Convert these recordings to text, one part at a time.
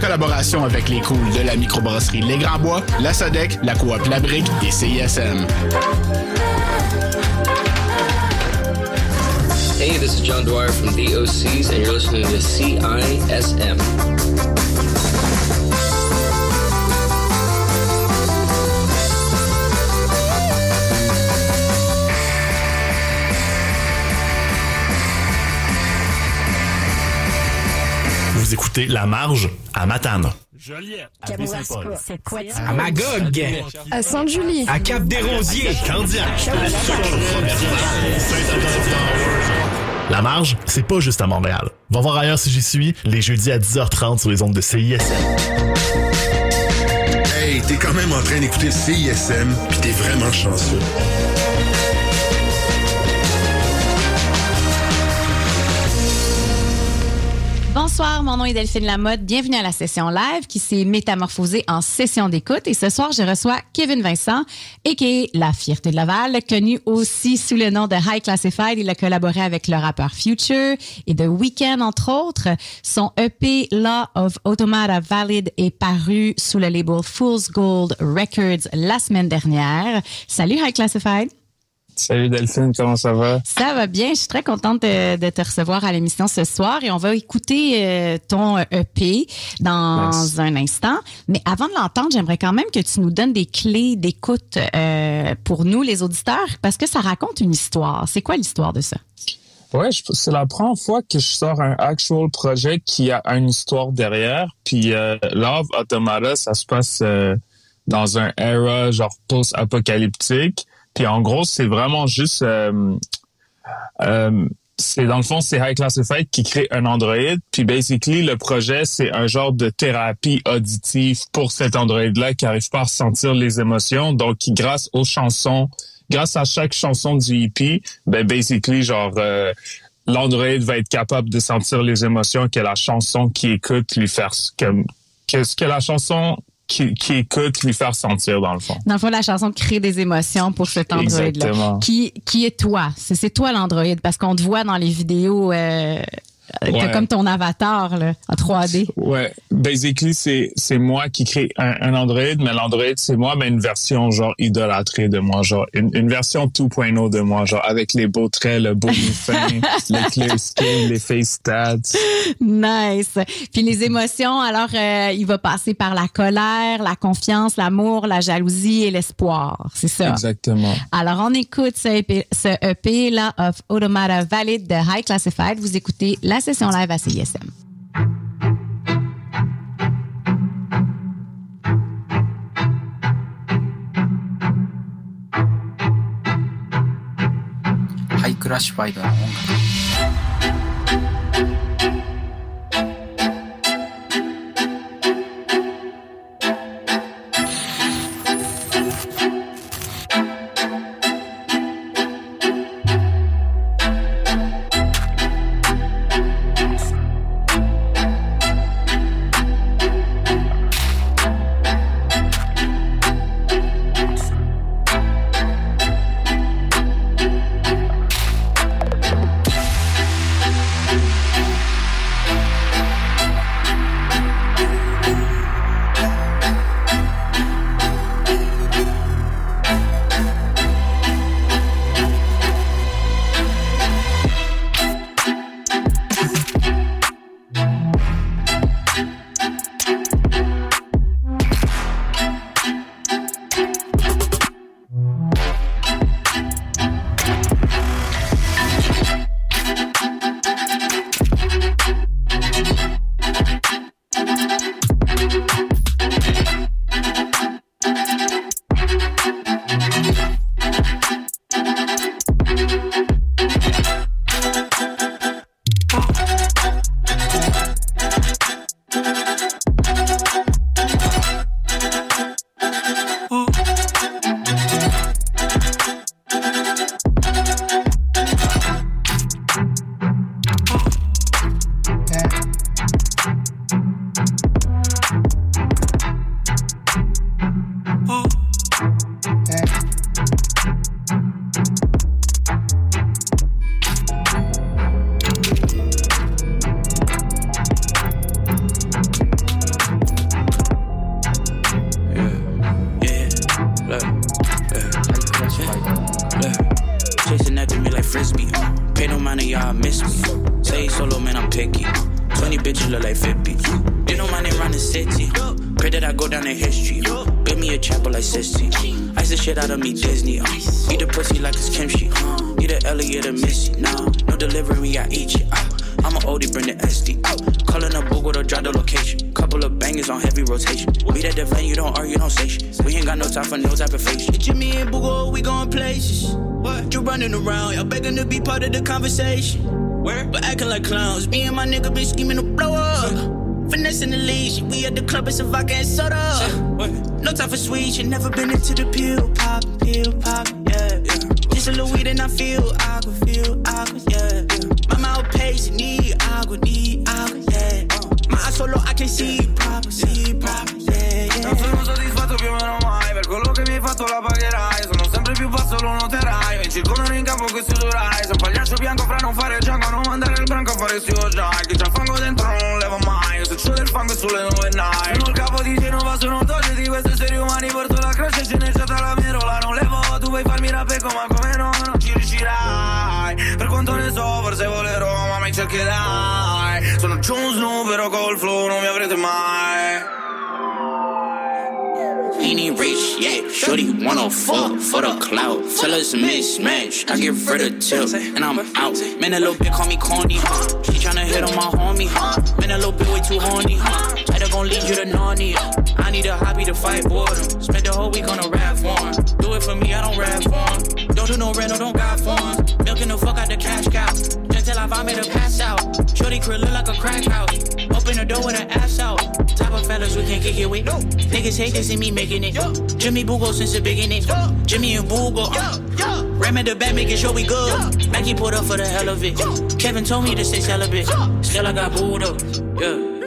collaboration avec les cools de la microbrasserie Les Grands Bois, la Sodec, la Coop La Brique et CISM. Hey, this is John Dwyer from the OCs, and you're listening to CISM. Vous écoutez La Marge à Matane. Joliette. À? À Magog. À Sainte-Julie. À Cap-des-Rosiers. Candiac. La Marge, c'est pas juste à Montréal. Va voir ailleurs si j'y suis, les jeudis à 10h30 sur les ondes de CISM. Hey, t'es quand même en train d'écouter CISM, puis t'es vraiment chanceux. Bonsoir, mon nom est Delphine Lamotte. Bienvenue à la session live qui s'est métamorphosée en session d'écoute. Et ce soir, je reçois Kevin Vincent, a.k.a. La Fierté de Laval, connu aussi sous le nom de High Classified. Il a collaboré avec le rappeur Future et The Weeknd, entre autres. Son EP Law of Automata Valid est paru sous le label Fool's Gold Records la semaine dernière. Salut High Classified. Salut Delphine, comment ça va? Ça va bien. Je suis très contente de, de te recevoir à l'émission ce soir et on va écouter euh, ton EP dans Merci. un instant. Mais avant de l'entendre, j'aimerais quand même que tu nous donnes des clés d'écoute euh, pour nous, les auditeurs, parce que ça raconte une histoire. C'est quoi l'histoire de ça? Ouais, c'est la première fois que je sors un actual projet qui a une histoire derrière. Puis euh, Love Automata, ça se passe euh, dans un era genre post-apocalyptique. En gros, c'est vraiment juste... euh, euh, c'est dans le fond, c'est High Classified qui crée un Android. Puis basically, le projet, c'est un genre de thérapie auditive pour cet Android-là qui arrive pas à ressentir les émotions. Donc, grâce aux chansons, grâce à chaque chanson du EP, ben basically, genre, euh, l'Android va être capable de sentir les émotions que la chanson qui écoute lui faire que, que ce que la chanson qui, qui écoute lui faire sentir dans le fond. Dans le fond, la chanson crée des émotions pour cet. Exactement. Qui, qui est toi? C'est toi l'Android, parce qu'on te voit dans les vidéos, euh, t'as Ouais. comme ton avatar là, en 3D. Ouais, basically c'est c'est moi qui crée un, un Android, mais l'Android c'est moi, mais une version genre idolâtrée de moi, genre une, une version 2.0 de moi, genre avec les beaux traits, le beau fin, le clear skin, les face stats. Nice. Puis les émotions, alors euh, il va passer par la colère, la confiance, l'amour, la jalousie et l'espoir. C'est ça. Exactement. Alors on écoute ce EP, ce EP là of Automata Valid de High Classified. Vous écoutez la session live à CISM. High Crash Fiber Where? But acting like clowns. Me and my nigga been scheming to blow up. Finessing the leash, we at the club, it's a vodka and soda. No time for sweet, you never been into the pill pop, pill pop, yeah. Just a little weed and I feel aqua, feel aqua, yeah. My mouth pace, need agua, need agua, yeah. My eyes solo, I can see proper, see non fare gianco Non mandare il branco a fare sto già Che c'ha fango dentro non levo mai. Se c'ho del fango sulle nuove night Sono il capo di Genova, sono doge di questi esseri umani. Porto la croce, sceneggiata la merola Non levo, tu vuoi farmi rappeco ma come no Non ci riuscirai. Per quanto ne so, forse volerò Ma mi cercherai. Sono Jones Snow, però col flow non mi avrete mai rich, yeah. Shorty wanna fuck for the clout. Tell us mismatch. I give her the tip, and I'm out. Man, a little bit call me corny, huh? She tryna hit on my homie, huh? Man, a little bit way too horny, huh? Tighter gon' lead you to Narnia. I need a hobby to fight boredom. Spend the whole week on a rap form. Do it for me, I don't rap for 'em. Don't do no rental, don't got forms. Milking the fuck out the cash cow. I vomit or pass out. Shorty crib look like a crack house. Open the door with her ass out. Type of fellas we can't kick it with. No. Niggas hate to see me making it. Jimmy Boogle since the beginning. Jimmy and Boogle. Ram at the back, making sure we good. Mackie pulled up for the hell of it. Kevin told me to stay celibate. Still I got booed up. Yeah.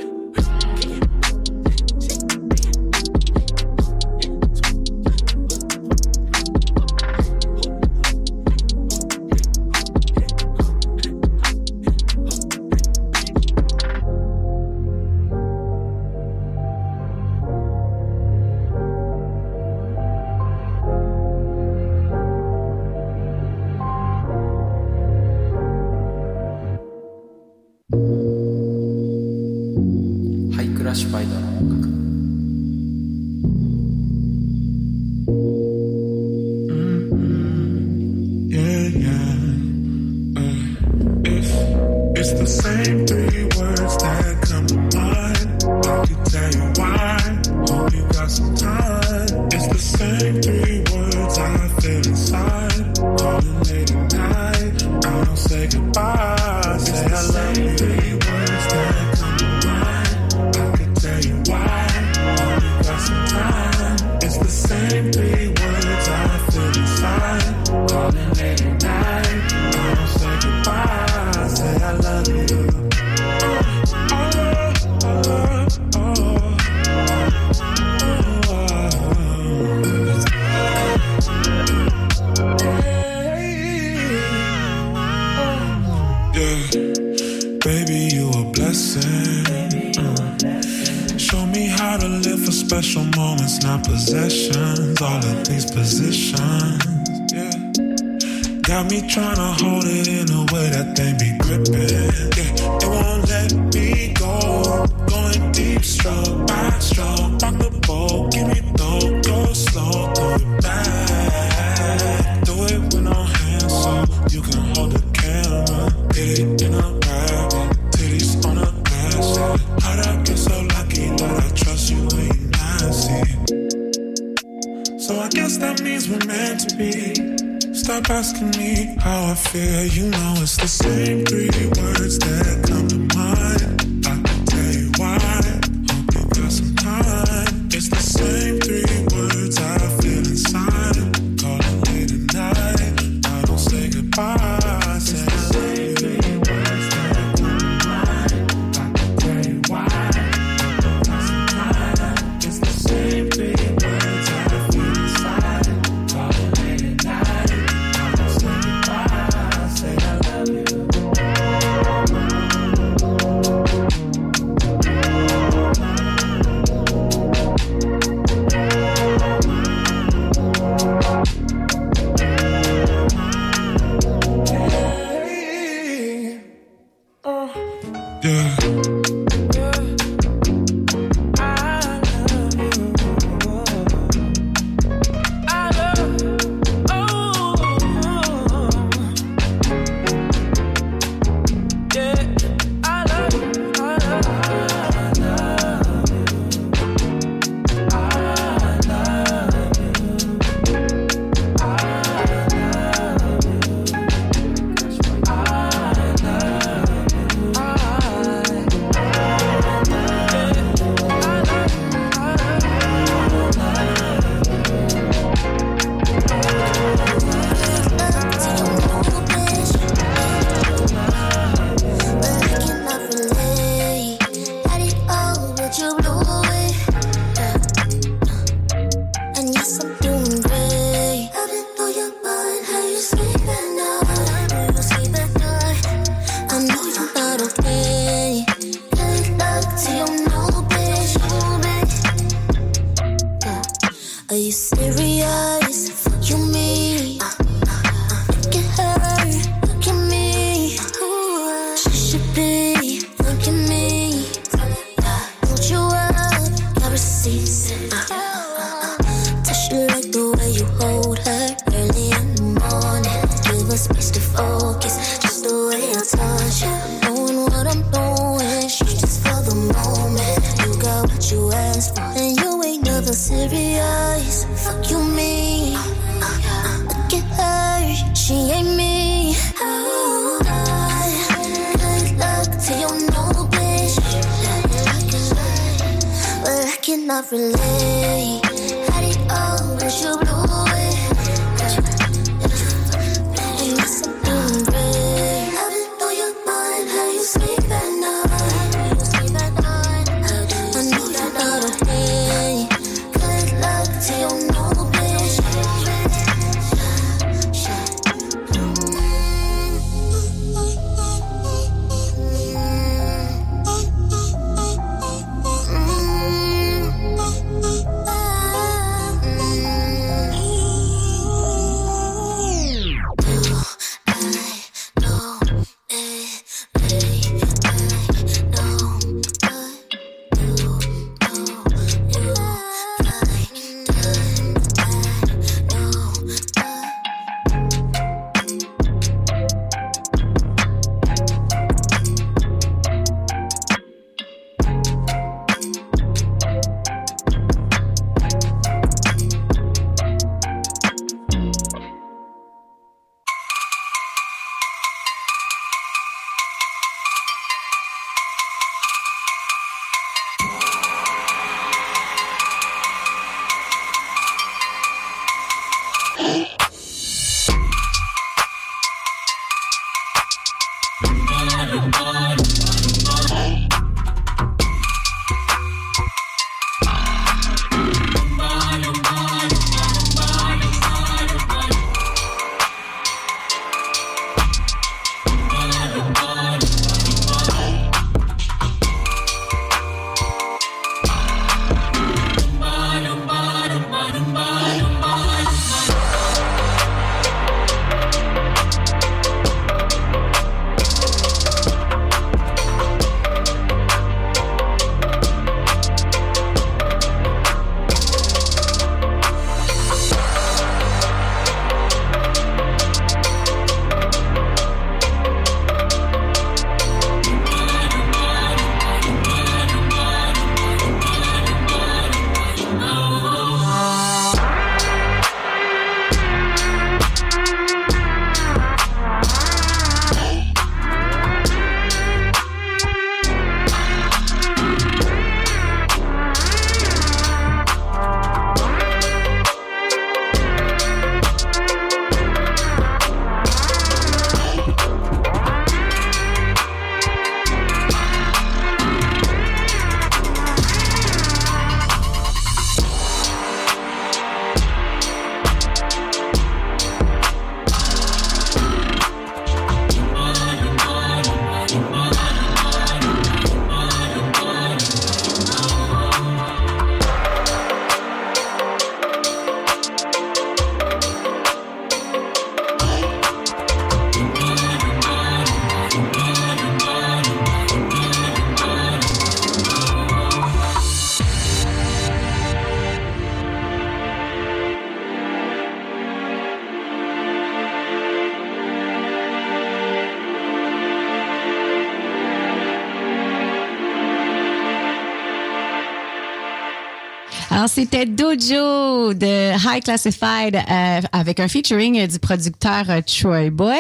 C'était Dojo de High Classified euh, avec un featuring du producteur euh, Troy Boy.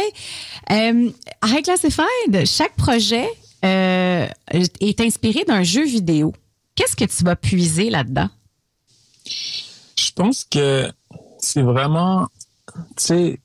Euh, High Classified, chaque projet est inspiré d'un jeu vidéo. Qu'est-ce que tu vas puiser là-dedans? Je pense que c'est vraiment, tu sais,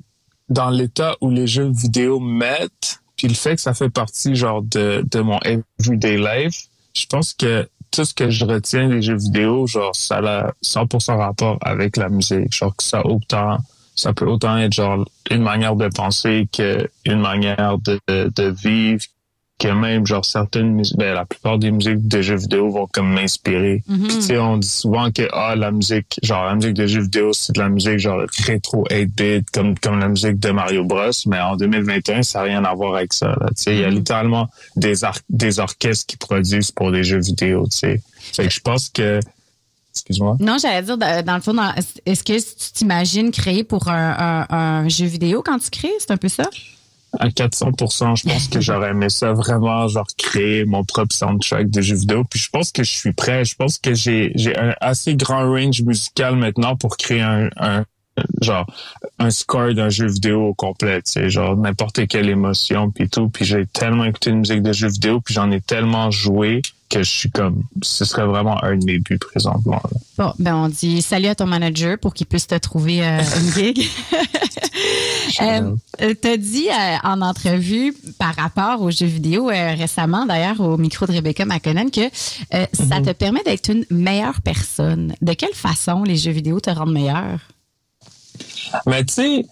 dans l'état où les jeux vidéo mettent, puis le fait que ça fait partie genre de mon everyday life, je pense que tout ce que je retiens des jeux vidéo, genre ça a 100% rapport avec la musique, genre que ça autant ça peut autant être genre une manière de penser que une manière de, de vivre que même genre certaines musiques ben la plupart des musiques de jeux vidéo vont comme m'inspirer Mhm. Tu sais on dit souvent que ah la musique genre la musique de jeux vidéo c'est de la musique genre rétro 8-bit comme comme la musique de Mario Bros mais en 2021 ça n'a rien à voir avec ça là tu sais il y a Mhm. littéralement des ar- des orchestres qui produisent pour des jeux vidéo tu sais fait que je pense que Excuse-moi. Non, j'allais dire, dans le fond, est-ce que tu t'imagines créer pour un, un- un jeu vidéo quand tu crées? C'est un peu ça? À 400% je pense que j'aurais aimé ça vraiment, genre créer mon propre soundtrack de jeux vidéo. Puis je pense que je suis prêt. Je pense que j'ai j'ai un assez grand range musical maintenant pour créer un, un genre un score d'un jeu vidéo au complet, tu sais, genre n'importe quelle émotion puis tout. Puis j'ai tellement écouté de musique de jeux vidéo, puis j'en ai tellement joué que je suis comme, ce serait vraiment un de mes buts présentement. là. Bon, ben on dit salut à ton manager pour qu'il puisse te trouver euh, une gig. euh, T'as dit euh, en entrevue par rapport aux jeux vidéo euh, récemment, d'ailleurs au micro de Rebecca McConnell, que euh, ça te permet d'être une meilleure personne. De quelle façon les jeux vidéo te rendent meilleur? Mais tu sais,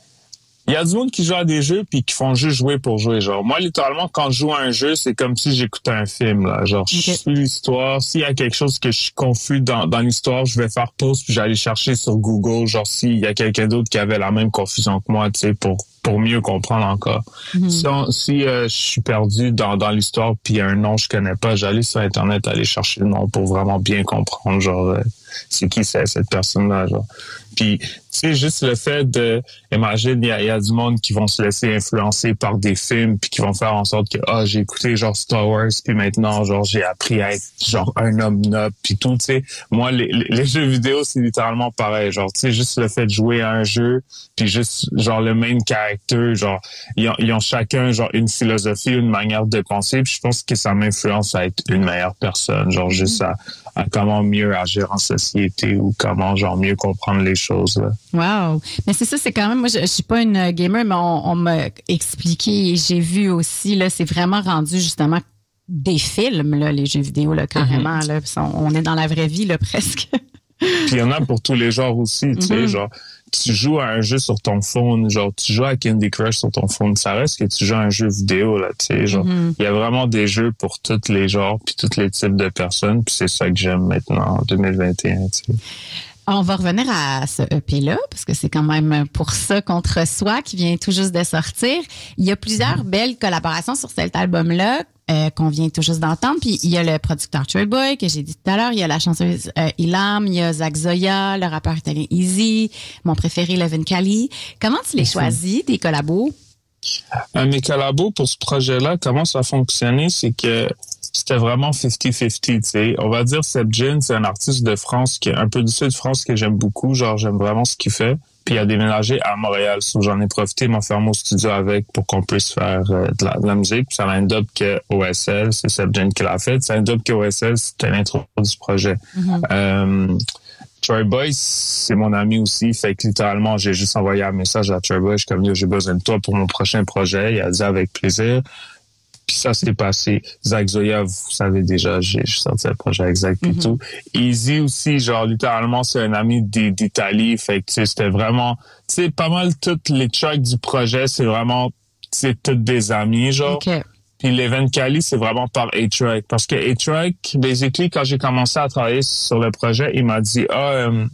il y a du monde qui joue à des jeux puis qui font juste jouer pour jouer. Genre, moi, littéralement, quand je joue à un jeu, c'est comme si j'écoutais un film. Là. Genre, je suis l'histoire. S'il y a quelque chose que je suis confus dans, dans l'histoire, je vais faire pause puis j'allais chercher sur Google. Genre, s'il y a quelqu'un d'autre qui avait la même confusion que moi, tu sais, pour pour mieux comprendre encore. Si, on- si euh, je suis perdu dans, dans l'histoire puis il y a un nom que je connais pas, j'allais sur internet aller chercher le nom pour vraiment bien comprendre genre euh, c'est qui c'est cette personne là genre. Puis tu sais juste le fait de imagine il y a, y a du monde qui vont se laisser influencer par des films puis qui vont faire en sorte que ah j'ai écouté genre Star Wars puis maintenant genre j'ai appris à être genre un homme noble puis tout tu sais. Moi les, les, les jeux vidéo c'est littéralement pareil genre tu sais juste le fait de jouer à un jeu puis juste genre le même caractère genre ils ont, ils ont chacun genre une philosophie une manière de penser puis je pense que ça m'influence à être une meilleure personne genre juste à, à comment mieux agir en société ou comment genre mieux comprendre les choses là. Wow. Mais c'est ça, c'est quand même, moi, je, je suis pas une gamer, mais on, on m'a expliqué et j'ai vu aussi, là, c'est vraiment rendu justement des films, là, les jeux vidéo, là, carrément, là. Puis On, on est dans la vraie vie, là, presque. Puis il y en a pour tous les genres aussi, tu sais, Mhm. genre tu joues à un jeu sur ton phone, genre tu joues à Candy Crush sur ton phone, ça reste que tu joues à un jeu vidéo là, tu sais, genre Mhm. il y a vraiment des jeux pour tous les genres puis tous les types de personnes, puis c'est ça que j'aime maintenant en 2021, tu sais. On va revenir à ce EP-là, parce que c'est quand même pour ça contre soi qui vient tout juste de sortir. Il y a plusieurs belles collaborations sur cet album-là euh, qu'on vient tout juste d'entendre. Puis il y a le producteur Troy Boy, que j'ai dit tout à l'heure. Il y a la chanteuse euh, Ilam, il y a Zach Zoya, le rappeur italien Easy, mon préféré Levin Kali. Comment tu les choisis, tes collabos? Euh, mes collabos pour ce projet-là, comment ça a fonctionné, c'est que c'était vraiment 50-50, tu sais. On va dire Seb Jin, c'est un artiste de France, qui est un peu du sud de France que j'aime beaucoup. Genre, j'aime vraiment ce qu'il fait. Puis il a déménagé à Montréal. So, j'en ai profité, m'a fermé au studio avec pour qu'on puisse faire euh, de, la, de la musique. Puis ça a un dub que OSL, c'est Seb Jin qui l'a fait. C'est un dub que OSL, c'était l'intro du projet. Euh, Troy Boy, c'est mon ami aussi. Fait que littéralement, j'ai juste envoyé un message à Troy Boy. Je suis comme, j'ai besoin de toi pour mon prochain projet. Il a dit avec plaisir. Puis ça s'est passé. Zach Zoya, vous savez déjà, j'ai sorti le projet avec Zach et tout. Easy aussi, genre littéralement, c'est un ami d'I- d'Italie. Fait que tu sais, c'était vraiment, tu sais, pas mal toutes les tracks du projet, c'est vraiment, c'est toutes des amis, genre. OK. Puis l'event Cali, c'est vraiment par A-Track. Parce que A-Track, basically, quand j'ai commencé à travailler sur le projet, il m'a dit, ah, euh,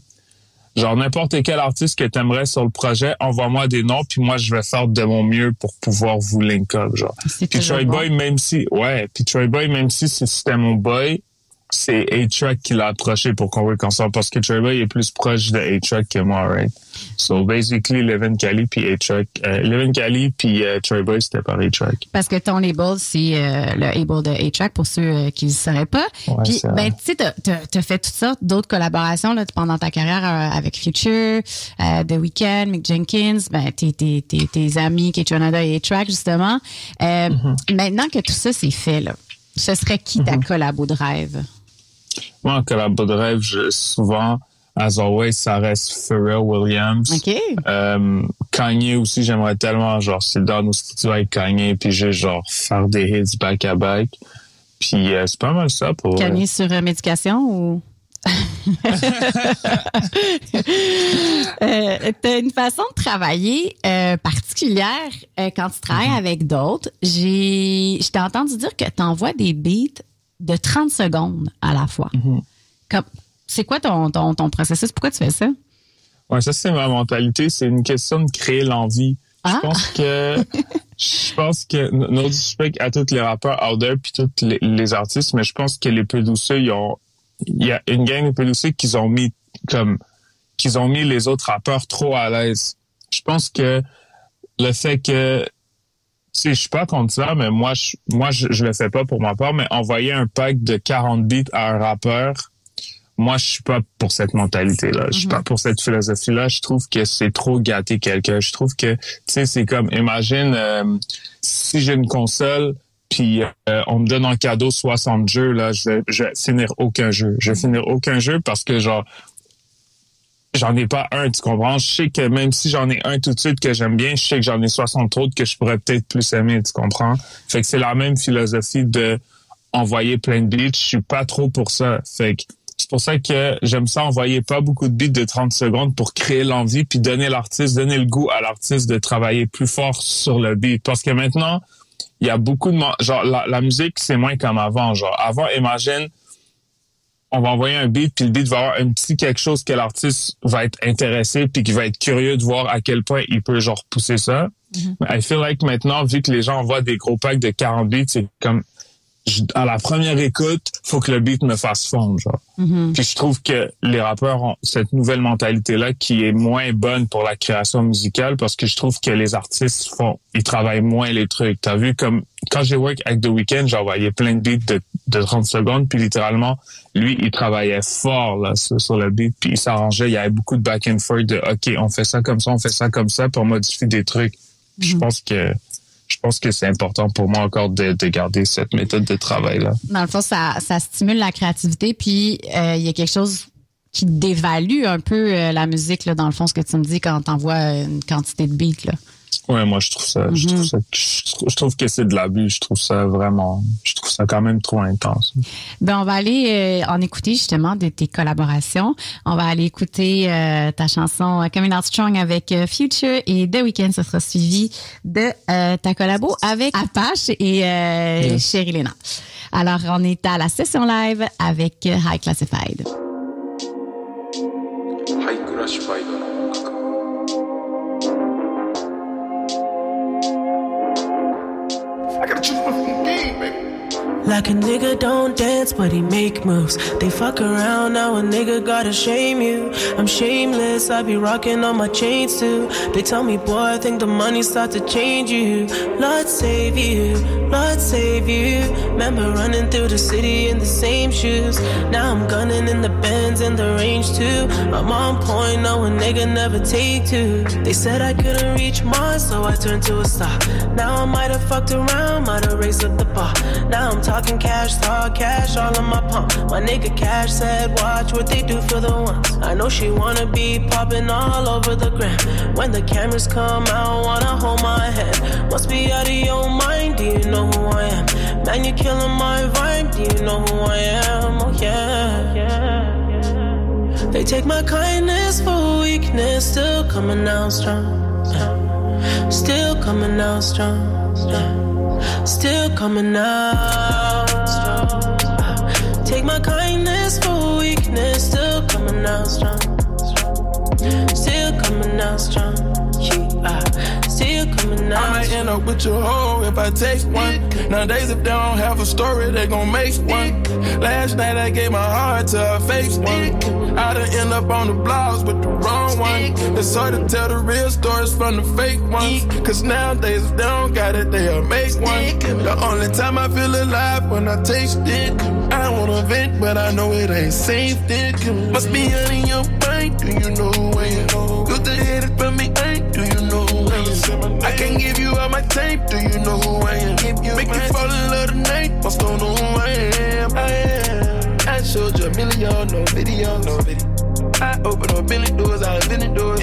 genre n'importe quel artiste que t'aimerais sur le projet, envoie-moi des noms, puis moi, je vais faire de mon mieux pour pouvoir vous link up, genre. Puis Troy bon. Boy, même si, ouais, puis Troy Boy, même si c'était mon boy, c'est A-Track qui l'a approché pour qu'on work ensemble parce que Boy est plus proche de A-Track que moi, right? So basically, Levin Cali puis A-Track, euh, Levin Cali puis euh, Boy, c'était par A-Track. Parce que ton label, c'est euh, le label de A-Track pour ceux euh, qui ne le sauraient pas. Ouais, Puis, ben, tu sais, t'as- t'as fait toutes sortes d'autres collaborations là, pendant ta carrière euh, avec Future, euh, The Weeknd, Mick Jenkins, ben, tes, tes, tes, tes amis, Kate et A-Track, justement. Euh, Mm-hmm. Maintenant que tout ça, c'est fait, là, ce serait qui ta collabo de rêve? Moi, en collabo de rêve, je, souvent, as always, ça reste Pharrell Williams. OK? Euh, Kanye aussi, j'aimerais tellement, genre, c'est dans nos studios avec Kanye, puis juste, genre, faire des hits back à back. Puis euh, c'est pas mal ça pour... vrai. Kanye sur euh, médication ou? euh, t'as une façon de travailler euh, particulière euh, quand tu travailles Mm-hmm. avec d'autres. J'ai, je t'ai entendu dire que tu envoies des beats de 30 secondes à la fois. Comme, c'est quoi ton, ton, ton processus? Pourquoi tu fais ça? Ouais, ça, c'est ma mentalité. C'est une question de créer l'envie. Ah. Je pense que... Je pense que, no disrespect à tous les rappeurs out there puis tous les, les artistes, mais je pense que les producers, ils ont, il y a une gang de policiers qu'ils ont mis comme qu'ils ont mis les autres rappeurs trop à l'aise. Je pense que le fait que sais, je suis pas contre ça, mais moi, je, moi, je, je le fais pas pour ma part, mais envoyer un pack de 40 beats à un rappeur, moi, je suis pas pour cette mentalité-là. Je suis pas pour cette philosophie-là. Je trouve que c'est trop gâter quelqu'un. Je trouve que, tu sais, c'est comme, imagine, euh, si j'ai une console, puis euh, on me donne en cadeau 60 jeux, là, je vais, je vais finir aucun jeu. Je vais finir aucun jeu parce que, genre, j'en ai pas un, tu comprends? Je sais que même si j'en ai un tout de suite que j'aime bien, je sais que j'en ai 60 autres que je pourrais peut-être plus aimer, tu comprends? Fait que c'est la même philosophie de envoyer plein de beats. Je suis pas trop pour ça. Fait que c'est pour ça que j'aime ça envoyer pas beaucoup de beats de 30 secondes pour créer l'envie puis donner l'artiste, donner le goût à l'artiste de travailler plus fort sur le beat. Parce que maintenant, il y a beaucoup de... Genre, la, la musique, c'est moins comme avant. Genre, avant, imagine, on va envoyer un beat, puis le beat va avoir un petit quelque chose que l'artiste va être intéressé, puis qui va être curieux de voir à quel point il peut genre pousser ça. Mais I feel like maintenant, vu que les gens envoient des gros packs de 40 beats, c'est comme je- à la première écoute, faut que le beat me fasse fondre, genre. Puis je trouve que les rappeurs ont cette nouvelle mentalité-là qui est moins bonne pour la création musicale parce que je trouve que les artistes font, ils travaillent moins les trucs. T'as vu comme quand j'ai work avec The Weeknd, j'envoyais plein de beats de, de 30 secondes, puis littéralement, lui, il travaillait fort là sur, sur le beat, puis il s'arrangeait. Il y avait beaucoup de back and forth de OK, on fait ça comme ça, on fait ça comme ça, pour modifier des trucs. Puis Je pense que pense que c'est important pour moi encore de, de garder cette méthode de travail là. Dans le fond, ça, stimule la créativité, puis euh, il y a quelque chose qui dévalue un peu euh, la musique, là, dans le fond, ce que tu me dis quand t'envoies une quantité de beats. Ouais, moi je trouve ça, je trouve ça, je trouve, je trouve que c'est de l'abus. Je trouve ça vraiment, je trouve ça quand même trop intense. Ben, on va aller euh, en écouter justement de tes collaborations. On va aller écouter euh, ta chanson Coming Out Strong avec euh, Future et The Weeknd. Ce sera suivi de euh, ta collabo avec Apache et euh, Yes. Sherry Lena. Alors, on est à la session live avec High Classified. ハイ I gotta choose Like a nigga don't dance, but he make moves. They fuck around, now a nigga gotta shame you. I'm shameless, I be rocking on my chains too. They tell me, boy, I think the money start to change you. Lord save you, Lord save you. Remember running through the city in the same shoes. Now I'm gunning in the Benz in the range too. I'm on point, no a nigga never take two. They said I couldn't reach Mars, so I turned to a star. Now I might have fucked around, might have raised up the bar. Now I'm talking cash, talk cash, all in my pump. My nigga Cash said, watch what they do for the ones. I know she wanna be popping all over the gram. When the cameras come out, wanna hold my hand. Must be out of your mind, do you know who I am? Man, you're killing my vibe, do you know who I am? Oh yeah. They take my kindness for weakness, still coming out strong. Still coming out strong. yeah. Still coming out strong. Uh, take my kindness for weakness, still coming out strong. Still coming out strong. Still coming I out might end up with your hoe if I take one. Nowadays, if they don't have a story, they gon' make one. Last night I gave my heart to a fake one. I done end up on the blogs with the wrong one. It's hard to tell the real stories from the fake ones. Cause nowadays, if they don't got it, they'll make one. The only time I feel alive when I taste it. I wanna vent, but I know it ain't safe. Then must be out in your mind. Do you know I am? Good can give you all my tape. Do you know who I am? Make you fall in love tonight. Must don't know who I am. I am. I showed you a million, no video, no video. I open up many doors, I invented doors.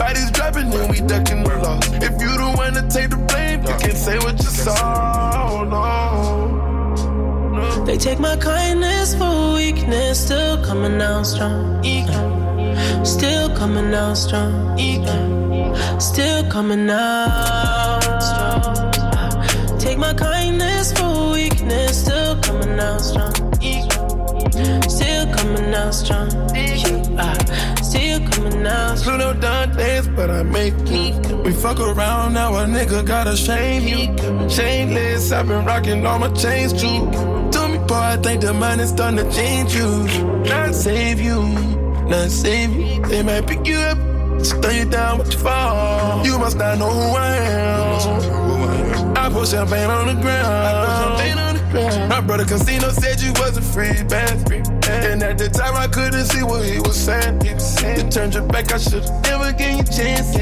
Bodies dropping, then we ducking the loss. If you the one to take the blame, you can't say what you saw. No. They take my kindness for weakness, still coming out strong. Still coming out strong. Still coming out strong. Take my kindness for weakness, still coming out strong. Still coming out strong. Still coming out. Pluto done dance, but I make it. We fuck around, now a nigga gotta shame you. Chainless, I've been rocking all my chains too. To me, Boy, I think the money's starting to change you. Not save you, not save you. They might pick you up, throw you down with your fall. You must not know who I am. I put champagne on the ground. My brother Casino said you was a free band. And at the time I couldn't see what he was saying. You turned your back, I should've never gave you a chance.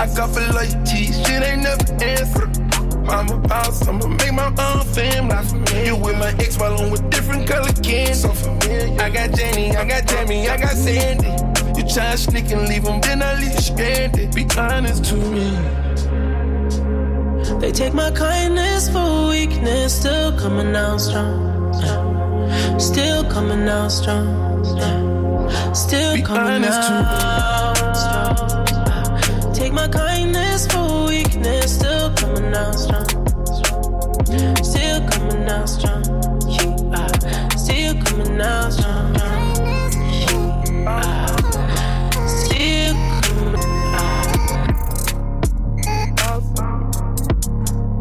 I got for loyalty, shit ain't never answered. I'm a boss, I'ma make my own fame. Not familiar with my ex while I'm with different color candy. So familiar. I got Jenny, I got Jamie, I got Sandy. You try to sneak and leave them, then I leave you stranded. Be honest to me. They take my kindness for weakness, still coming out strong. Still coming out strong. Still coming out strong. Take my kindness for coming out strong. Still coming out strong. Yeah. Still coming out strong. Still coming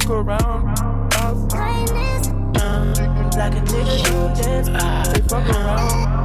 Go around. like a nigga who dance. They fuck around. Ah.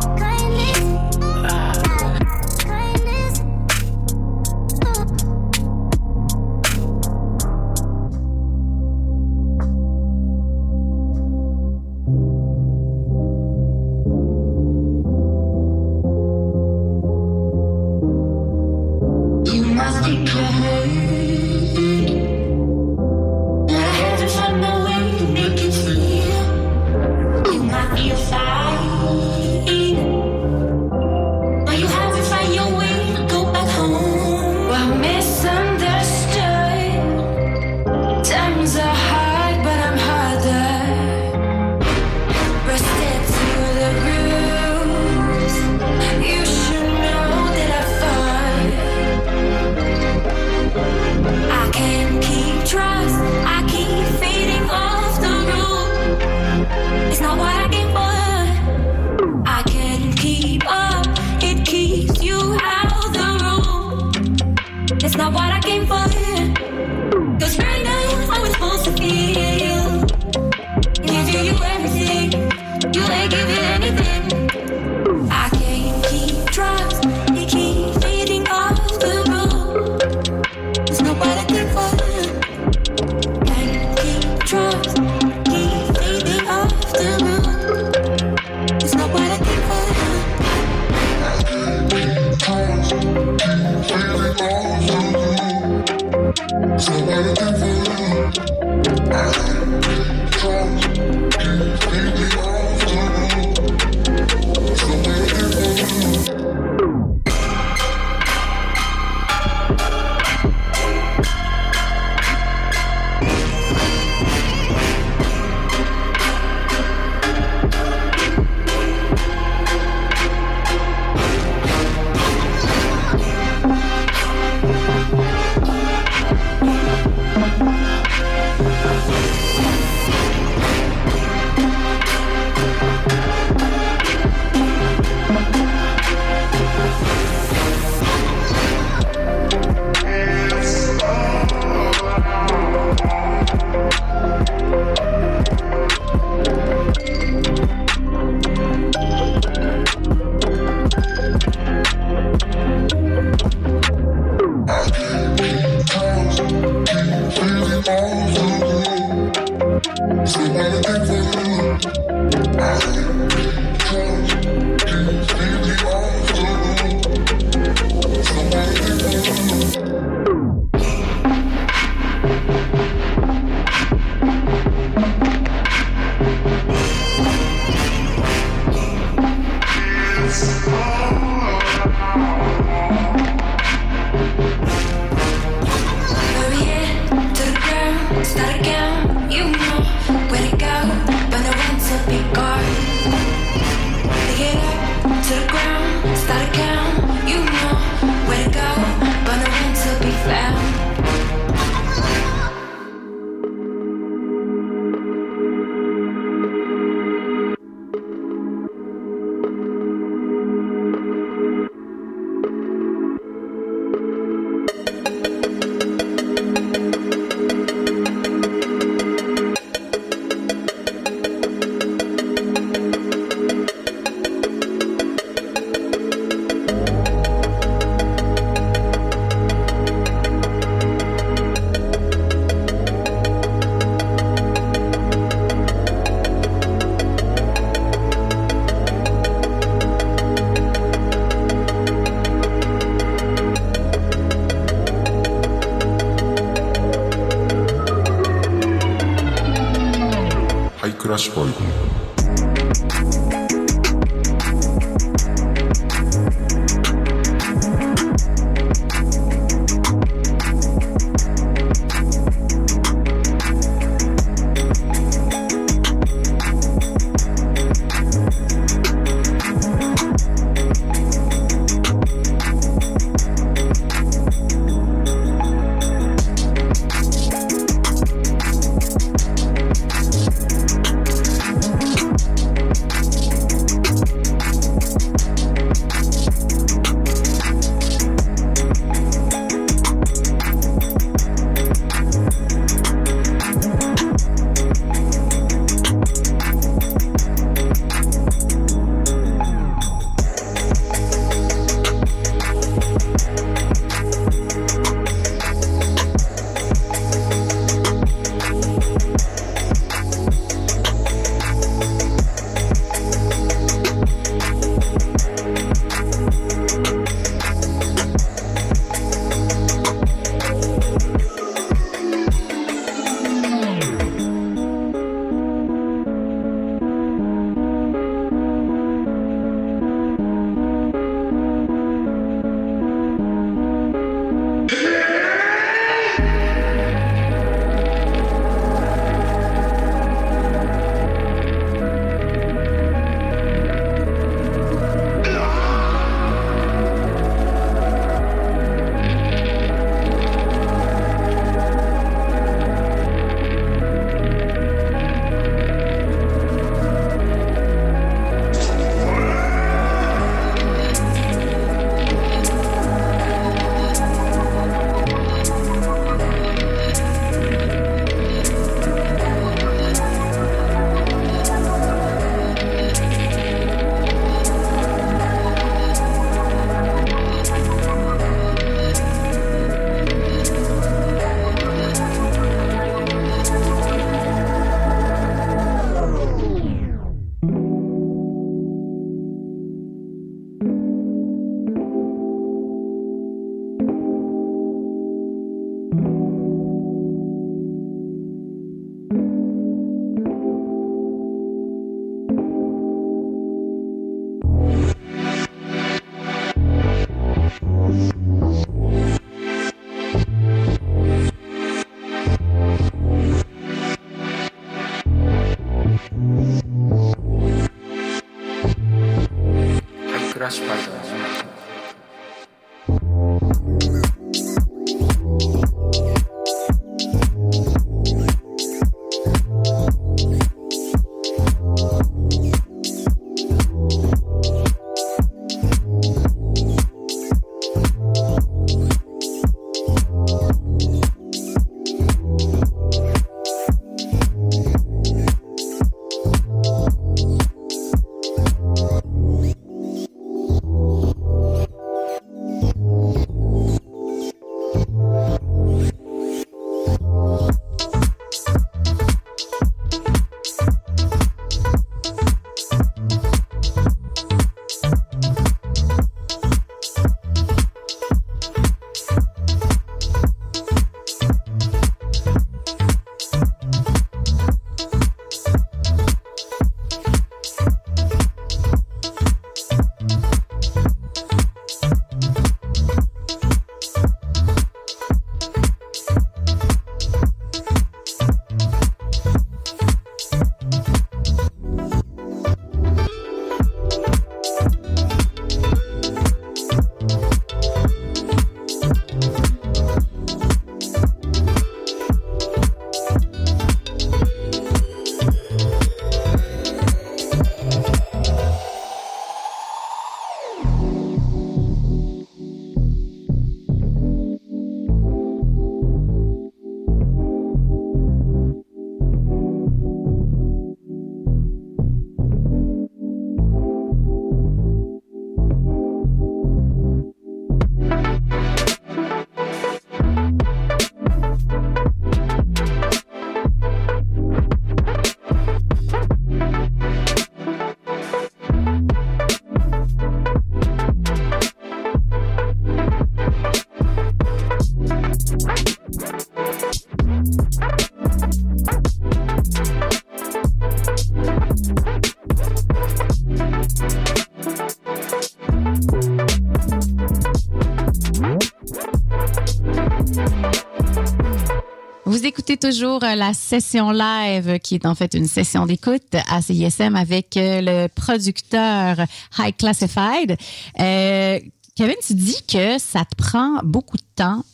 Toujours euh, la session live, qui est en fait une session d'écoute à CISM avec euh, le producteur High Classified. Euh, Kevin, tu dis que ça te prend beaucoup de temps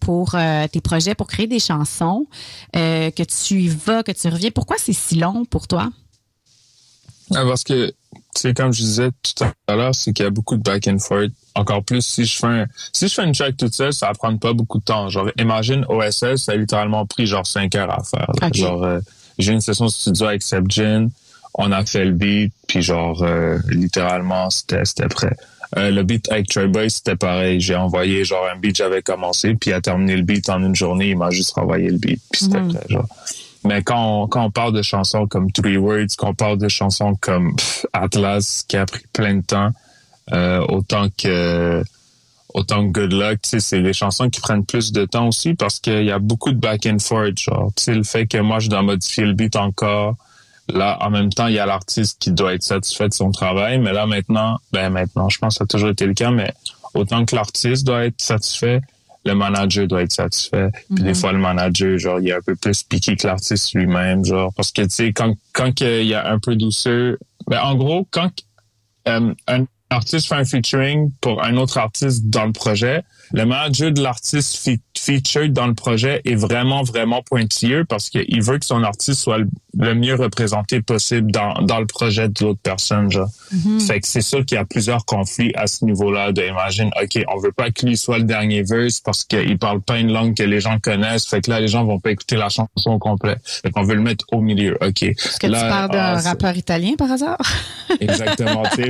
pour tes projets, pour créer des chansons, que tu y vas, que tu reviens. Pourquoi c'est si long pour toi? Ah, parce que, sais, comme je disais tout à l'heure, c'est qu'il y a beaucoup de back and forth. Encore plus, si je fais un, si je fais une track toute seule, ça va prendre pas beaucoup de temps. Genre, imagine OSS, ça a littéralement pris genre cinq heures à faire. là. Ok. Genre, euh, j'ai eu une session studio avec Sebjin, on a fait le beat, puis genre, euh, littéralement, c'était, c'était prêt. Euh, le beat avec Trey Boy, c'était pareil. J'ai envoyé genre un beat, j'avais commencé, puis il a terminé le beat en une journée, il m'a juste renvoyé le beat, puis c'était Mhm. prêt, genre. Mais quand on, quand on parle de chansons comme Three Words, quand on parle de chansons comme Atlas, qui a pris plein de temps, euh, autant que autant que Good Luck, c'est des chansons qui prennent plus de temps aussi parce qu'il y a beaucoup de back and forth, genre, le fait que moi, je dois modifier le beat encore. Là, en même temps, il y a l'artiste qui doit être satisfait de son travail, mais là, maintenant, ben, maintenant, je pense que ça a toujours été le cas, mais autant que l'artiste doit être satisfait, le manager doit être satisfait. Puis des Mhm. fois, le manager, genre, il est un peu plus piqué que l'artiste lui-même, genre, parce que, tu sais, quand, quand il y a un peu douceur, ben, en gros, quand euh, un artiste fait un featuring pour un autre artiste dans le projet, le manager de l'artiste fe- featured dans le projet est vraiment, vraiment pointilleux parce qu'il veut que son artiste soit le, le mieux représenté possible dans, dans le projet de l'autre personne, genre. Mhm. Fait que c'est sûr qu'il y a plusieurs conflits à ce niveau-là de imagine, OK, on veut pas que lui soit le dernier verse parce qu'il parle pas une langue que les gens connaissent. Fait que là, les gens vont pas écouter la chanson au complet. Fait qu'on veut le mettre au milieu. OK. Est-ce que tu parles d'un ah, rappeur italien par hasard? Exactement, tu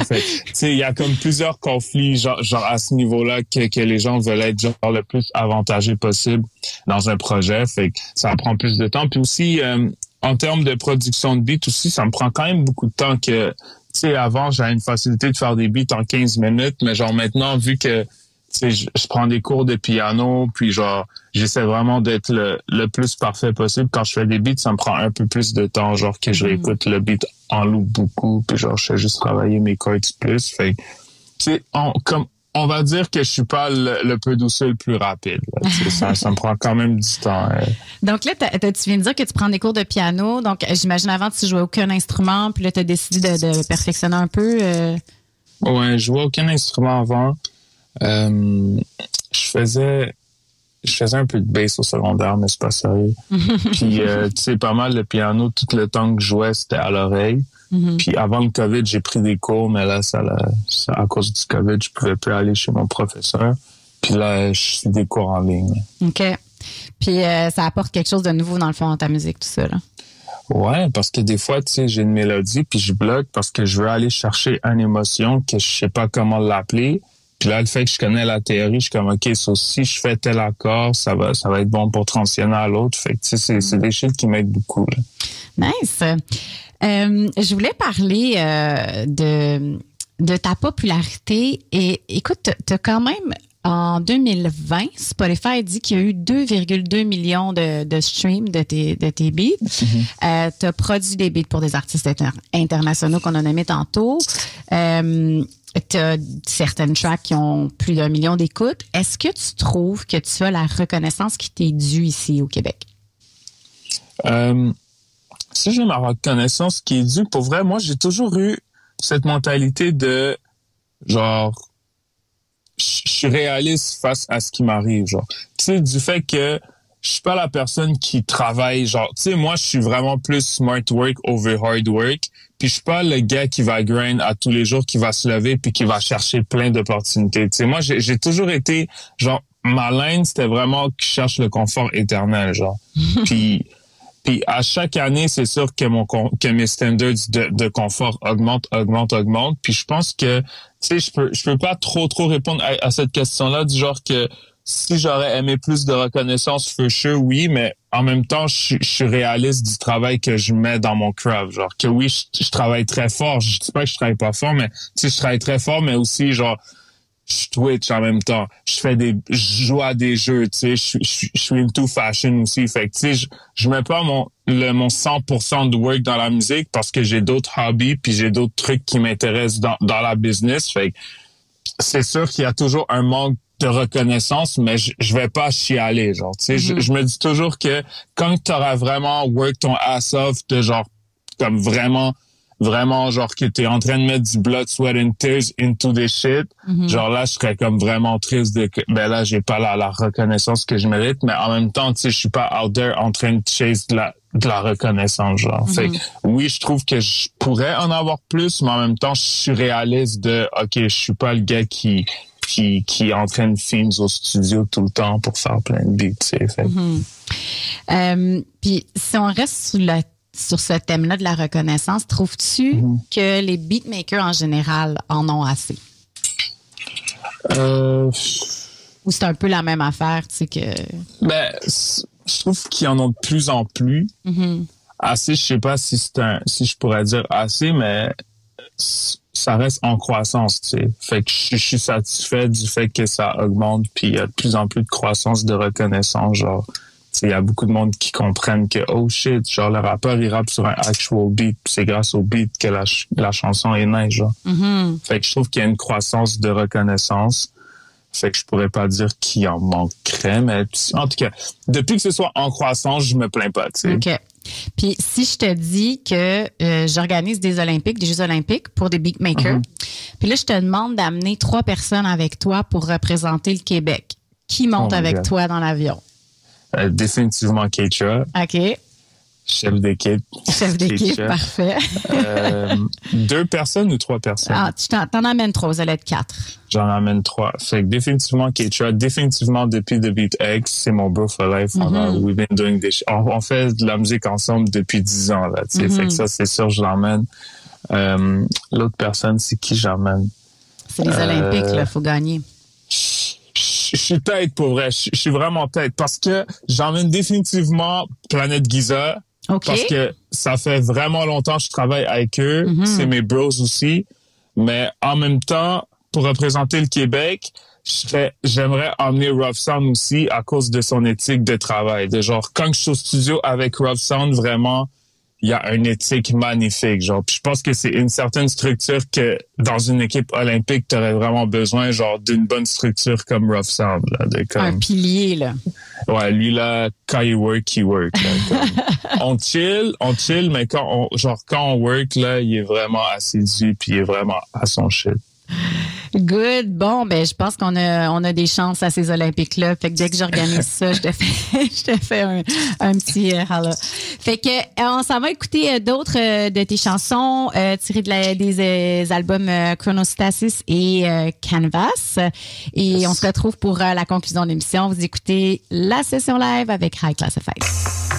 sais, il y a comme plusieurs conflits, genre, genre à ce niveau-là, que, que les gens veulent être genre le plus avantagés possible dans un projet. Fait que ça prend plus de temps. Puis aussi, euh, en termes de production de beats aussi, ça me prend quand même beaucoup de temps que, tu sais, avant, j'avais une facilité de faire des beats en 15 minutes, mais genre maintenant, vu que, tu sais, je, je prends des cours de piano, puis genre, j'essaie vraiment d'être le, le plus parfait possible. Quand je fais des beats, ça me prend un peu plus de temps, genre que je réécoute le beat en loop beaucoup, puis genre, je fais juste travailler mes chords plus. Fait tu sais, comme, on va dire que je suis pas le, le peu douceur le plus rapide. ça, ça me prend quand même du temps. euh. Donc là, tu viens de dire que tu prends des cours de piano. Donc, euh, j'imagine avant, tu jouais aucun instrument, puis là, tu as décidé de, de perfectionner un peu. euh, Ouais, je jouais aucun instrument avant. Euh, je faisais je faisais un peu de bass au secondaire, mais c'est pas sérieux. Puis euh, tu sais, pas mal le piano, tout le temps que je jouais, c'était à l'oreille. Mhm. Puis avant le COVID, j'ai pris des cours, mais là, ça, à cause du COVID, je pouvais plus aller chez mon professeur. Puis là, je suis des cours en ligne. OK. Puis euh, ça apporte quelque chose de nouveau, dans le fond, dans ta musique, tout ça. Là. Ouais, parce que des fois, tu sais, j'ai une mélodie, puis je bloque parce que je veux aller chercher une émotion que je sais pas comment l'appeler. Puis là, le fait que je connais la théorie, je suis comme, OK, si je fais tel accord, ça va, ça va être bon pour transitionner à l'autre. Fait que, tu sais, c'est, c'est des shit qui m'aident beaucoup, là. Nice. Euh, je voulais parler euh, de, de ta popularité. Et écoute, tu as quand même, en 2020, Spotify dit qu'il y a eu 2,2 millions de, de streams de tes, de tes beats. Euh, tu as produit des beats pour des artistes inter- internationaux qu'on a nommés tantôt. Euh, tu certaines tracks qui ont plus d'un million d'écoutes. Est-ce que tu trouves que tu as la reconnaissance qui t'est due ici au Québec? Euh, si j'ai ma reconnaissance qui est due, pour vrai, moi, j'ai toujours eu cette mentalité de, genre, je je suis réaliste face à ce qui m'arrive, genre. Tu sais, du fait que je suis pas la personne qui travaille, genre, tu sais, moi, je suis vraiment plus smart work over hard work. Puis je suis pas le gars qui va grind à tous les jours, qui va se lever puis qui va chercher plein d'opportunités. Tu sais, moi, j'ai toujours été, genre, ma ligne, c'était vraiment je cherche le confort éternel, genre. puis puis à chaque année, c'est sûr que mon que mes standards de, de confort augmentent, augmentent, augmentent. Puis je pense que tu sais, je peux je peux pas trop trop répondre à, à cette question-là du genre que si j'aurais aimé plus de reconnaissance, sure, oui, mais en même temps, je, suis- réaliste du travail que je mets dans mon craft. Genre que oui, je, travaille très fort. Je dis pas que je travaille pas fort, mais tu sais, je travaille très fort, mais aussi genre je twitch en même temps. Je fais des, je joue à des jeux, tu sais. Je, suis- je, je suis into fashion aussi. Fait que, tu sais, je, je mets pas mon, le, mon 100% de work dans la musique parce que j'ai d'autres hobbies puis j'ai d'autres trucs qui m'intéressent dans, dans la business. Fait que, c'est sûr qu'il y a toujours un manque de reconnaissance, mais je, je vais pas chialer, genre, tu sais, je- Mhm. je, me dis toujours que quand tu auras vraiment work ton ass off de genre, comme vraiment, vraiment, genre, que tu es en train de mettre du blood, sweat and tears into des shit, Mhm. genre là, je serais comme vraiment triste de que, ben là, j'ai pas la, la reconnaissance que je mérite, mais en même temps, tu sais, je suis pas out there en train de chase de la, de la reconnaissance, genre. Mhm. Fait que, oui, je trouve que je pourrais en avoir plus, mais en même temps, je suis réaliste de, OK, je suis pas le gars qui, qui, qui entraîne films au studio tout le temps pour faire plein de beats, tu sais. Mhm. Euh, Puis si on reste sur, le, sur ce thème-là de la reconnaissance, trouves-tu Mhm. que les beatmakers en général en ont assez? Euh, Ou c'est un peu la même affaire, tu sais que. ben, je trouve qu'ils en ont de plus en plus. Mhm. assez, je sais pas si c'est un, si je pourrais dire assez, mais ça reste en croissance, tu sais. Fait que je, je suis satisfait du fait que ça augmente, puis il y a de plus en plus de croissance de reconnaissance, genre. tu sais, Il y a beaucoup de monde qui comprennent que, oh shit, genre, le rappeur, il rappe sur un actual beat, c'est grâce au beat que la, ch- la chanson est née, genre. Mhm. Fait que je trouve qu'il y a une croissance de reconnaissance. Fait que je pourrais pas dire qu'il en manquerait, mais en tout cas, depuis que ce soit en croissance, je me plains pas, tu sais. OK. Puis si je te dis que euh, j'organise des Olympiques, des Jeux Olympiques pour des beatmakers, Mhm. puis là, je te demande d'amener trois personnes avec toi pour représenter le Québec. Qui monte Oh avec God. toi dans l'avion? Euh, définitivement Keitra, OK. Chef d'équipe. Chef d'équipe, parfait. Euh, deux personnes ou trois personnes? Ah, tu t'en, amènes trois, vous allez être quatre. J'en amène trois. Fait que définitivement Keitra, définitivement depuis The Beat X, c'est mon bro for life. On a- Mhm. we've been doing this. On, on fait de la musique ensemble depuis dix ans, là, tu sais. Mhm. Fait que ça, c'est sûr, je l'emmène. Euh, l'autre personne, c'est qui j'emmène? C'est les Euh, Olympiques, là, faut gagner. Je suis tête pour vrai. Je je suis vraiment tête parce que j'emmène définitivement Planète Giza. OK. Parce que ça fait vraiment longtemps que je travaille avec eux. Mhm. C'est mes bros aussi. Mais en même temps, pour représenter le Québec, j'aimerais emmener Rough Sound aussi à cause de son éthique de travail. De genre, quand je suis au studio avec Rough Sound, vraiment, il y a une éthique magnifique. Genre, Puis je pense que c'est une certaine structure que dans une équipe olympique, tu aurais vraiment besoin, genre, d'une bonne structure comme Rough Sound. Là, de comme, Un pilier, là. Ouais, lui là, quand il work, il work. là, comme. on chill, on chill, mais quand on, genre quand on work là, il est vraiment assidu puis il est vraiment à son shit. Good. Bon, ben, je pense qu'on a, on a des chances à ces Olympiques-là. Fait que dès que j'organise ça, je te fais, je te fais un, un petit euh, hello. Fait que, euh, on s'en va écouter euh, d'autres euh, de tes chansons euh, tirées de la- des euh, albums Chronostasis et Canvas. Et on se retrouve pour la conclusion de l'émission. Vous écoutez la session live avec High Classified. ク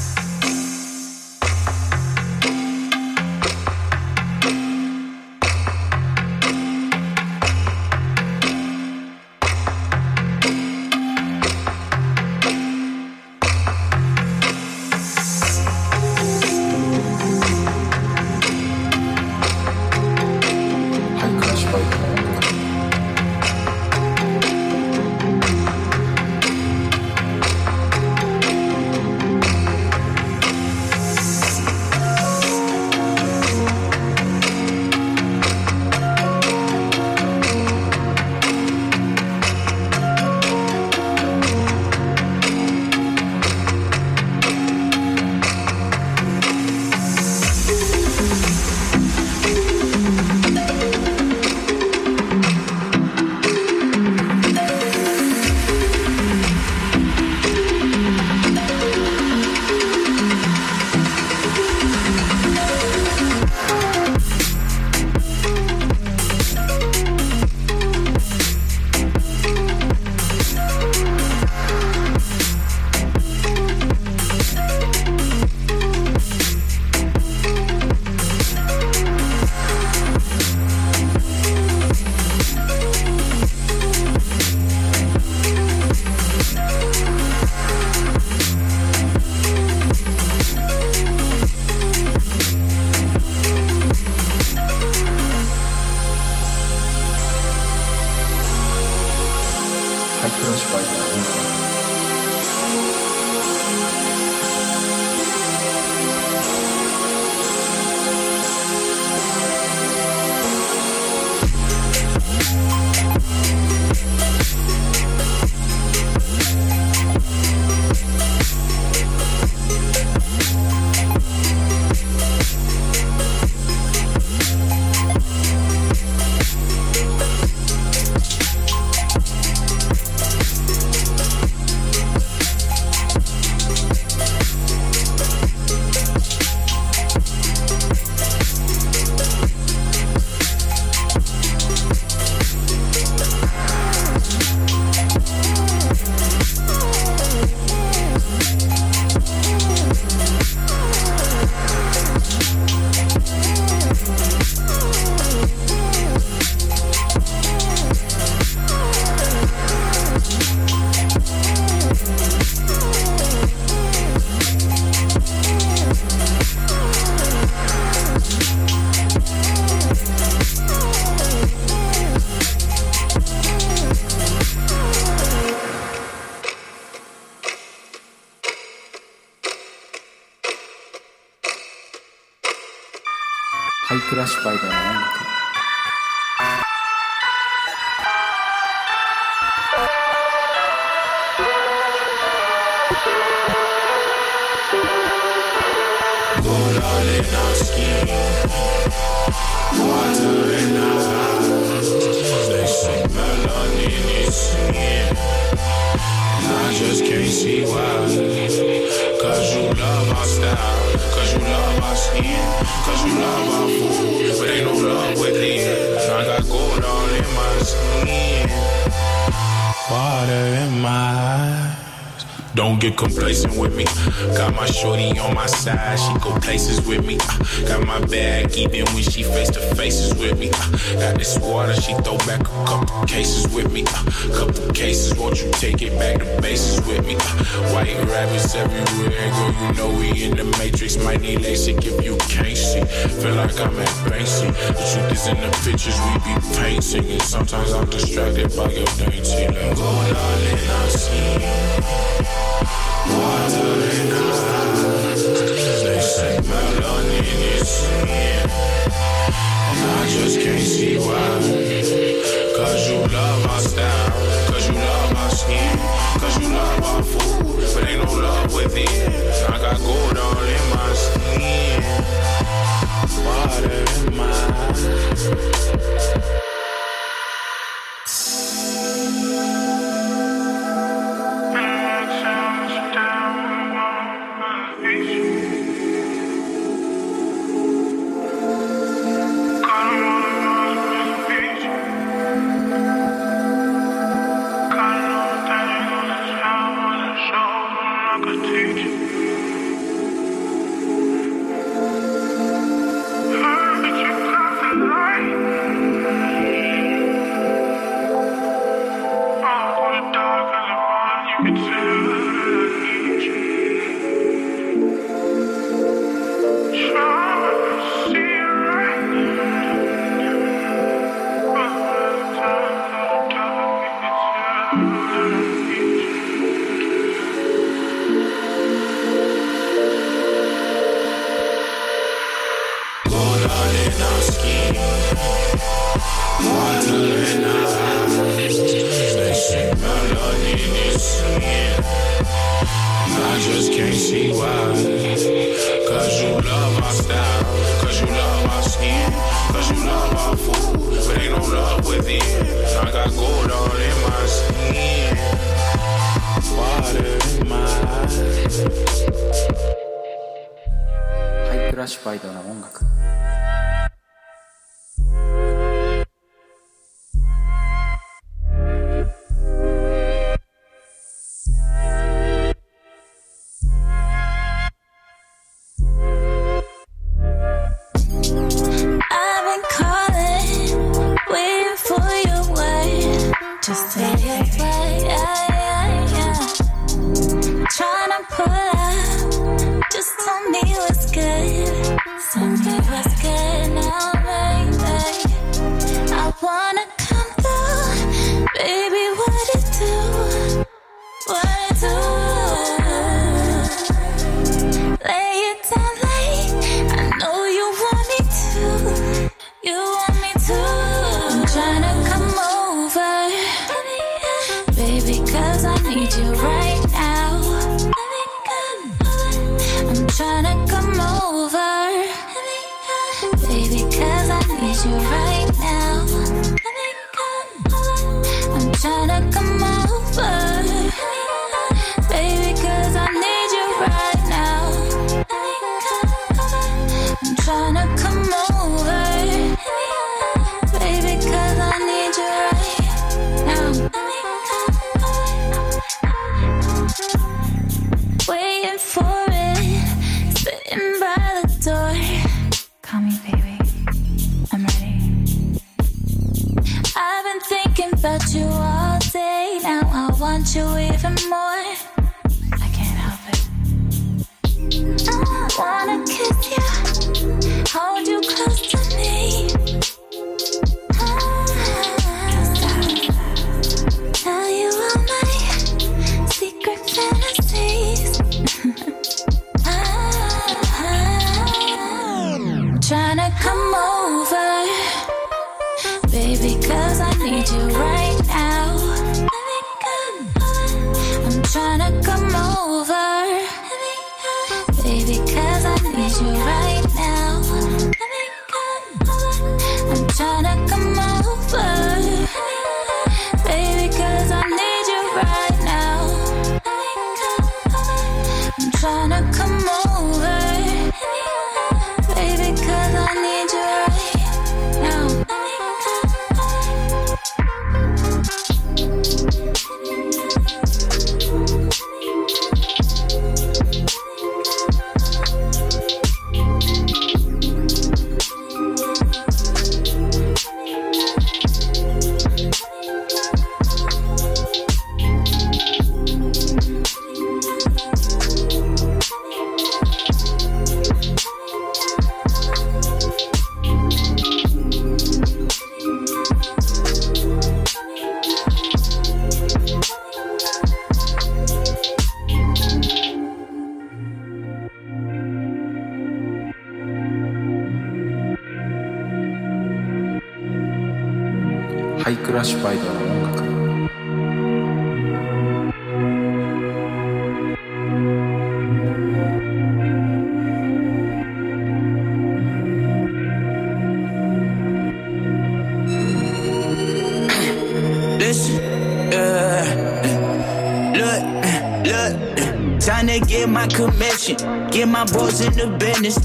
In the pictures we be painting. And sometimes I'm distracted by your dainty look. Going on and I see water and I They say melanin is sin. And I just can't see why. Cause you love my style. Cause you love my skin. Cause you love my food. But ain't no love within. I got gold all in my skin water in my eyes. ハイクラシファイドな音楽。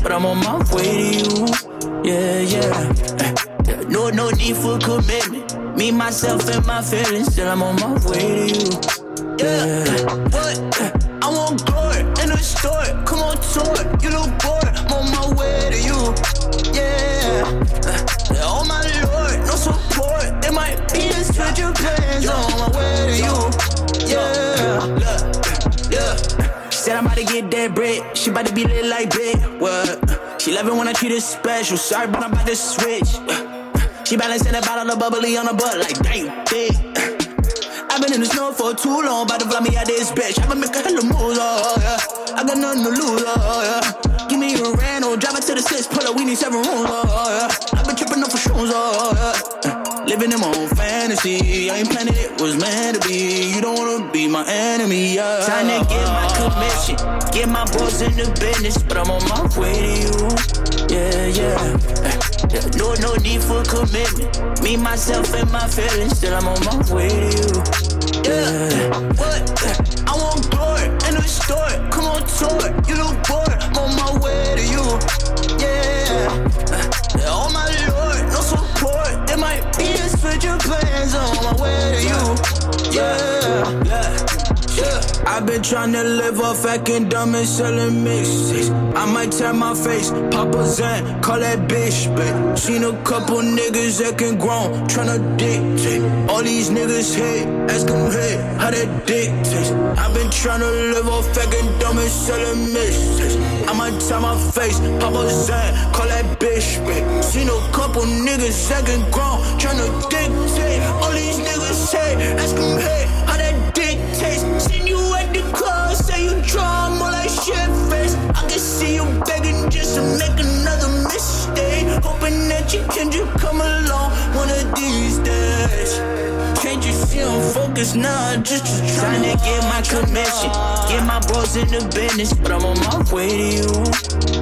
But I'm on my way to you. Yeah, yeah. Eh, no, no need for commitment. Me, myself, and my feelings, still I'm on my way to you. Yeah, what? Eh, eh, I want glory in the store. About to get that bread. She about to be lit like big. What? She love it when I treat her special. Sorry, but I'm about to switch. She balancing a bottle of bubbly on her butt like damn thick. I've been in the snow for too long, about to fly me out this bitch. I'ma make a hella moves, oh, oh yeah. I got nothing to lose, oh, oh yeah. Give me a Renault, drive it to the six, pull up, we need seven rooms, oh, oh yeah. I've been tripping up for shrooms, oh yeah. Living in my own fantasy, I ain't planning it was meant to be. You don't wanna be my enemy, yeah. Time to get my commission, get my boys in the business, but I'm on my way to you. Yeah, yeah. yeah. No, no need for commitment. Me, myself, and my feelings, still I'm on my way to you. Yeah, what? I want glory in the store. Come on, tour. You look bored. I'm on my way to you. Yeah. Oh my plans on my way to you. Yeah, I've been trying to live off acting dumb and selling mixes. I might tear my face, Papa Zan, call that bitch, babe. Seen a couple niggas that acting grown, tryna dictate. All these niggas hate, ask them hey, how that dick taste. I've been trying to live off acting dumb and selling mixes. I might tear my face, Papa Zan, call that bitch, babe. Seen a couple niggas that acting grown, tryna dictate. All these niggas hate, ask them hey, Focused now? Just trying to get my commission. Get my bros in the business, but I'm on my way to you.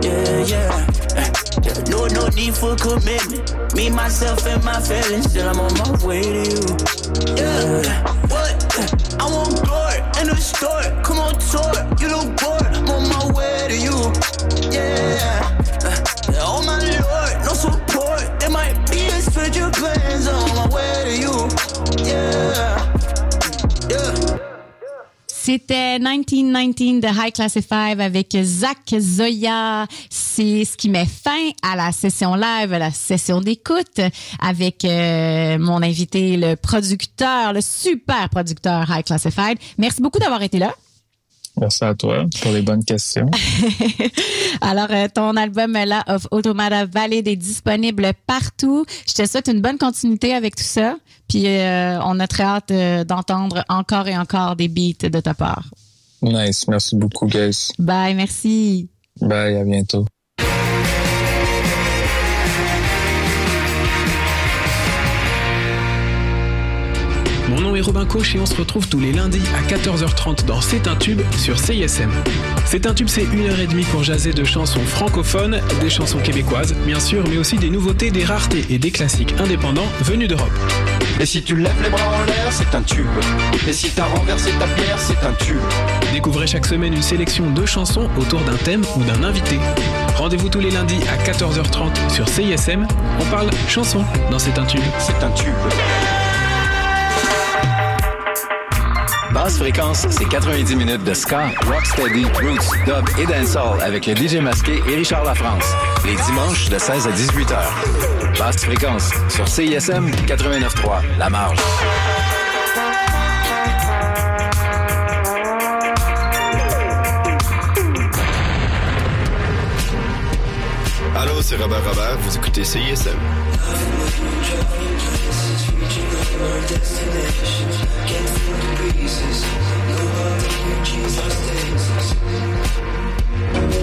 Yeah. yeah. No, no need for commitment. Me, myself, and my feelings, still I'm on my way to you. Yeah, C'était 1919 de High Classified avec Zach Zoya. C'est ce qui met fin à la session live, à la session d'écoute avec euh, mon invité, le producteur, le super producteur High Classified. Merci beaucoup d'avoir été là. Merci à toi pour les bonnes questions. Alors, euh, ton album là, of Automata Valid est disponible partout. Je te souhaite une bonne continuité avec tout ça. Puis, euh, on a très hâte euh, d'entendre encore et encore des beats de ta part. Nice. Merci beaucoup, guys. Bye, merci. Bye, à bientôt. Robin Coche et on se retrouve tous les lundis à 14h30 dans C'est un tube sur CISM. C'est un tube, c'est une heure et demie pour jaser de chansons francophones, des chansons québécoises, bien sûr, mais aussi des nouveautés, des raretés et des classiques indépendants venus d'Europe. Et si tu lèves les bras en l'air, c'est un tube. Et si t'as renversé ta bière, c'est un tube. Découvrez chaque semaine une sélection de chansons autour d'un thème ou d'un invité. Rendez-vous tous les lundis à 14h30 sur CISM. On parle chansons dans C'est un tube. C'est un tube. Basse fréquence, c'est 90 minutes de ska, rocksteady, roots, dub et dancehall avec le DJ masqué et Richard Lafrance. Les dimanches de 16 à 18 heures. Basse fréquence sur CISM 89.3, La Marge. Allô, c'est Robert Robert, vous écoutez CISM. Can't feel the breezes, no other Jesus stays.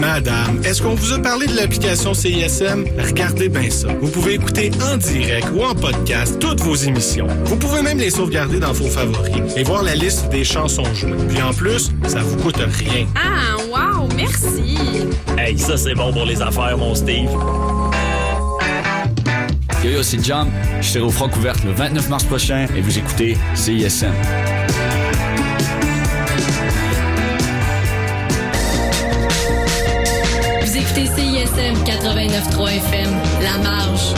Madame, est-ce qu'on vous a parlé de l'application CISM? Regardez bien ça. Vous pouvez écouter en direct ou en podcast toutes vos émissions. Vous pouvez même les sauvegarder dans vos favoris et voir la liste des chansons jouées. Puis en plus, ça vous coûte rien. Ah, wow, merci. Hey, ça c'est bon pour les affaires, mon Steve. Yo yo, c'est Jump. Je serai au Francouverte le 29 mars prochain et vous écoutez CISM. écoutez CISM 89.3 FM, La Marge.